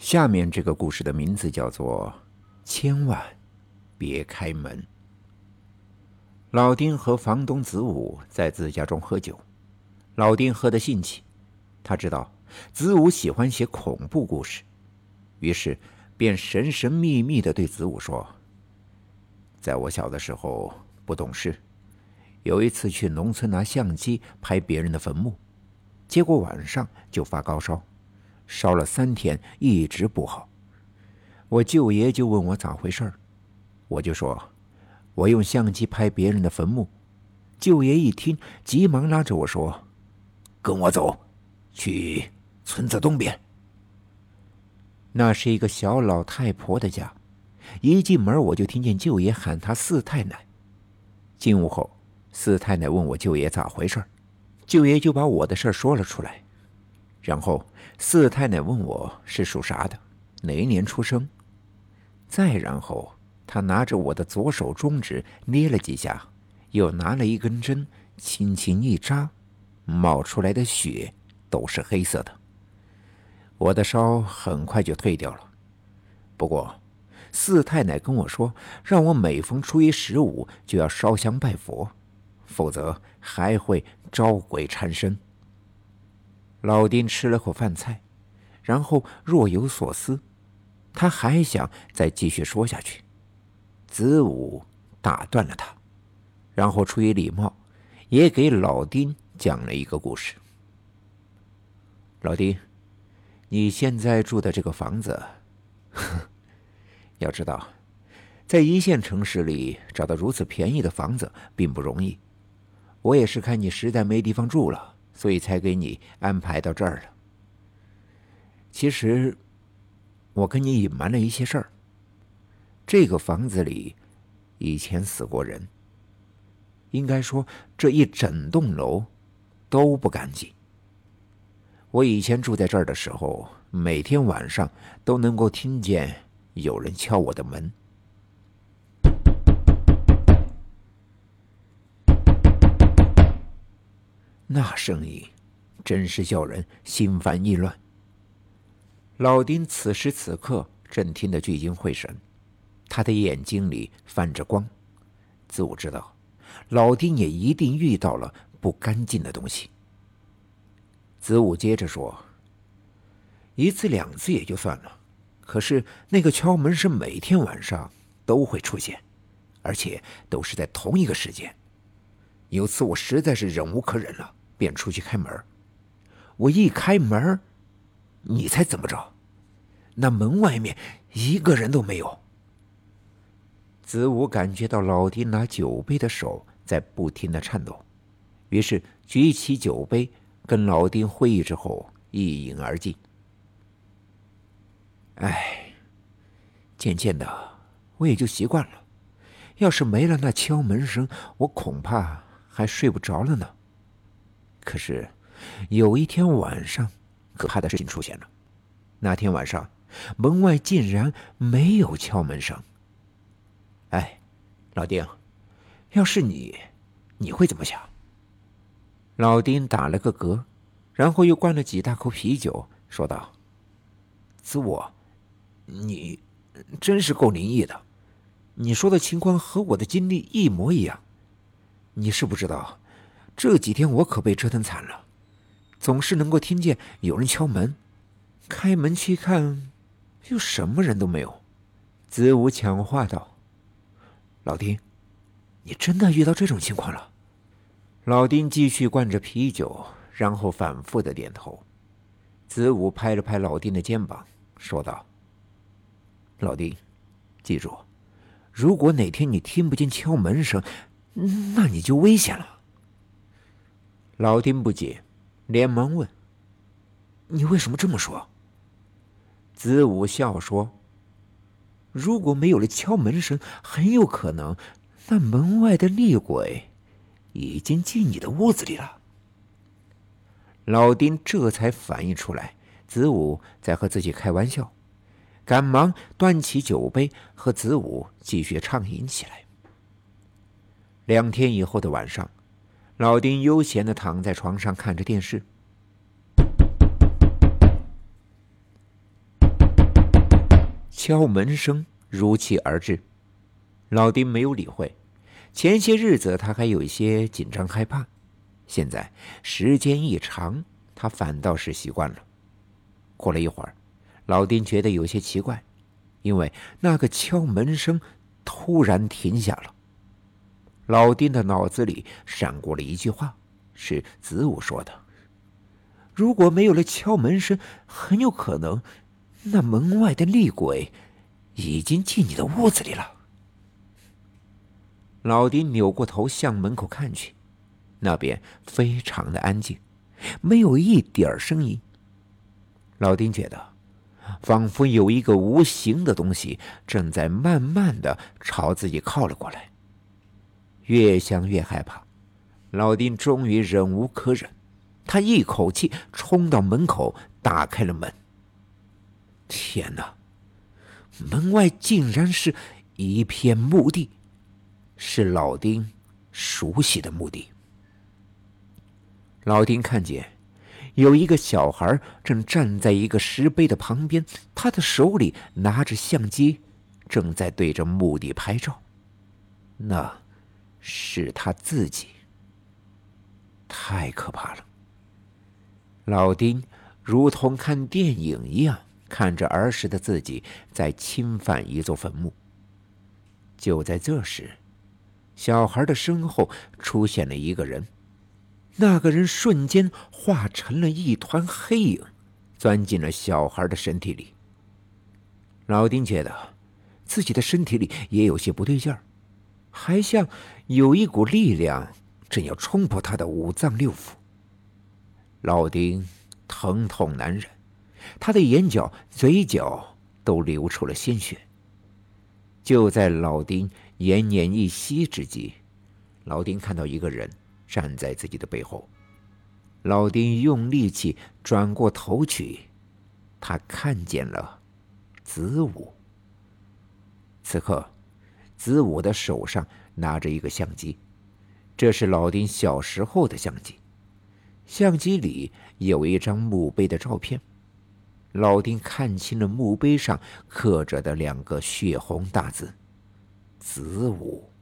下面这个故事的名字叫做“千万别开门”。老丁和房东子午在自家中喝酒，老丁喝得兴起，他知道子午喜欢写恐怖故事，于是便神神秘秘的对子午说：“在我小的时候不懂事，有一次去农村拿相机拍别人的坟墓，结果晚上就发高烧，烧了三天一直不好。我舅爷就问我咋回事儿我就说。”我用相机拍别人的坟墓，舅爷一听，急忙拉着我说：“跟我走，去村子东边。”那是一个小老太婆的家，一进门我就听见舅爷喊她四太奶。进屋后，四太奶问我舅爷咋回事儿舅爷就把我的事儿说了出来。然后四太奶问我是属啥的，哪一年出生。再然后。他拿着我的左手中指捏了几下，又拿了一根针轻轻一扎，冒出来的血都是黑色的。我的烧很快就退掉了。不过，四太奶跟我说，让我每逢初一十五就要烧香拜佛，否则还会招鬼缠身。老丁吃了口饭菜，然后若有所思，他还想再继续说下去。子午打断了他，然后出于礼貌，也给老丁讲了一个故事。老丁，你现在住的这个房子，要知道，在一线城市里找到如此便宜的房子并不容易。我也是看你实在没地方住了，所以才给你安排到这儿了。其实，我跟你隐瞒了一些事儿。这个房子里以前死过人，应该说这一整栋楼都不干净。我以前住在这儿的时候，每天晚上都能够听见有人敲我的门，那声音真是叫人心烦意乱。老丁此时此刻正听得聚精会神。他的眼睛里泛着光，子午知道，老丁也一定遇到了不干净的东西。子午接着说：“一次两次也就算了，可是那个敲门声每天晚上都会出现，而且都是在同一个时间。有次我实在是忍无可忍了，便出去开门。我一开门，你猜怎么着？那门外面一个人都没有。”子午感觉到老丁拿酒杯的手在不停的颤抖，于是举起酒杯跟老丁会意之后一饮而尽。哎，渐渐的我也就习惯了。要是没了那敲门声，我恐怕还睡不着了呢。可是有一天晚上，可怕的事情出现了。那天晚上，门外竟然没有敲门声。哎，老丁，要是你，你会怎么想？老丁打了个嗝，然后又灌了几大口啤酒，说道：“子我，你真是够灵异的，你说的情况和我的经历一模一样。你是不知道，这几天我可被折腾惨了，总是能够听见有人敲门，开门去看，又什么人都没有。”子午抢话道。老丁，你真的遇到这种情况了？老丁继续灌着啤酒，然后反复的点头。子午拍了拍老丁的肩膀，说道：“老丁，记住，如果哪天你听不见敲门声，那你就危险了。”老丁不解，连忙问：“你为什么这么说？”子午笑说。如果没有了敲门声，很有可能那门外的厉鬼已经进你的屋子里了。老丁这才反应出来，子午在和自己开玩笑，赶忙端起酒杯和子午继续畅饮起来。两天以后的晚上，老丁悠闲的躺在床上看着电视。敲门声如期而至。老丁没有理会。前些日子他还有一些紧张害怕，现在时间一长，他反倒是习惯了。过了一会儿，老丁觉得有些奇怪，因为那个敲门声突然停下了。老丁的脑子里闪过了一句话，是子午说的：“如果没有了敲门声，很有可能那门外的厉鬼已经进你的屋子里了。”老丁扭过头向门口看去，那边非常的安静，没有一点儿声音。老丁觉得，仿佛有一个无形的东西正在慢慢的朝自己靠了过来。越想越害怕，老丁终于忍无可忍，他一口气冲到门口，打开了门。天哪！门外竟然是一片墓地。是老丁熟悉的墓地。老丁看见有一个小孩正站在一个石碑的旁边，他的手里拿着相机，正在对着墓地拍照。那是他自己。太可怕了！老丁如同看电影一样看着儿时的自己在侵犯一座坟墓。就在这时。小孩的身后出现了一个人，那个人瞬间化成了一团黑影，钻进了小孩的身体里。老丁觉得自己的身体里也有些不对劲儿，还像有一股力量正要冲破他的五脏六腑。老丁疼痛难忍，他的眼角、嘴角都流出了鲜血。就在老丁。奄奄一息之际，老丁看到一个人站在自己的背后。老丁用力气转过头去，他看见了子午。此刻，子午的手上拿着一个相机，这是老丁小时候的相机。相机里有一张墓碑的照片，老丁看清了墓碑上刻着的两个血红大字。子午。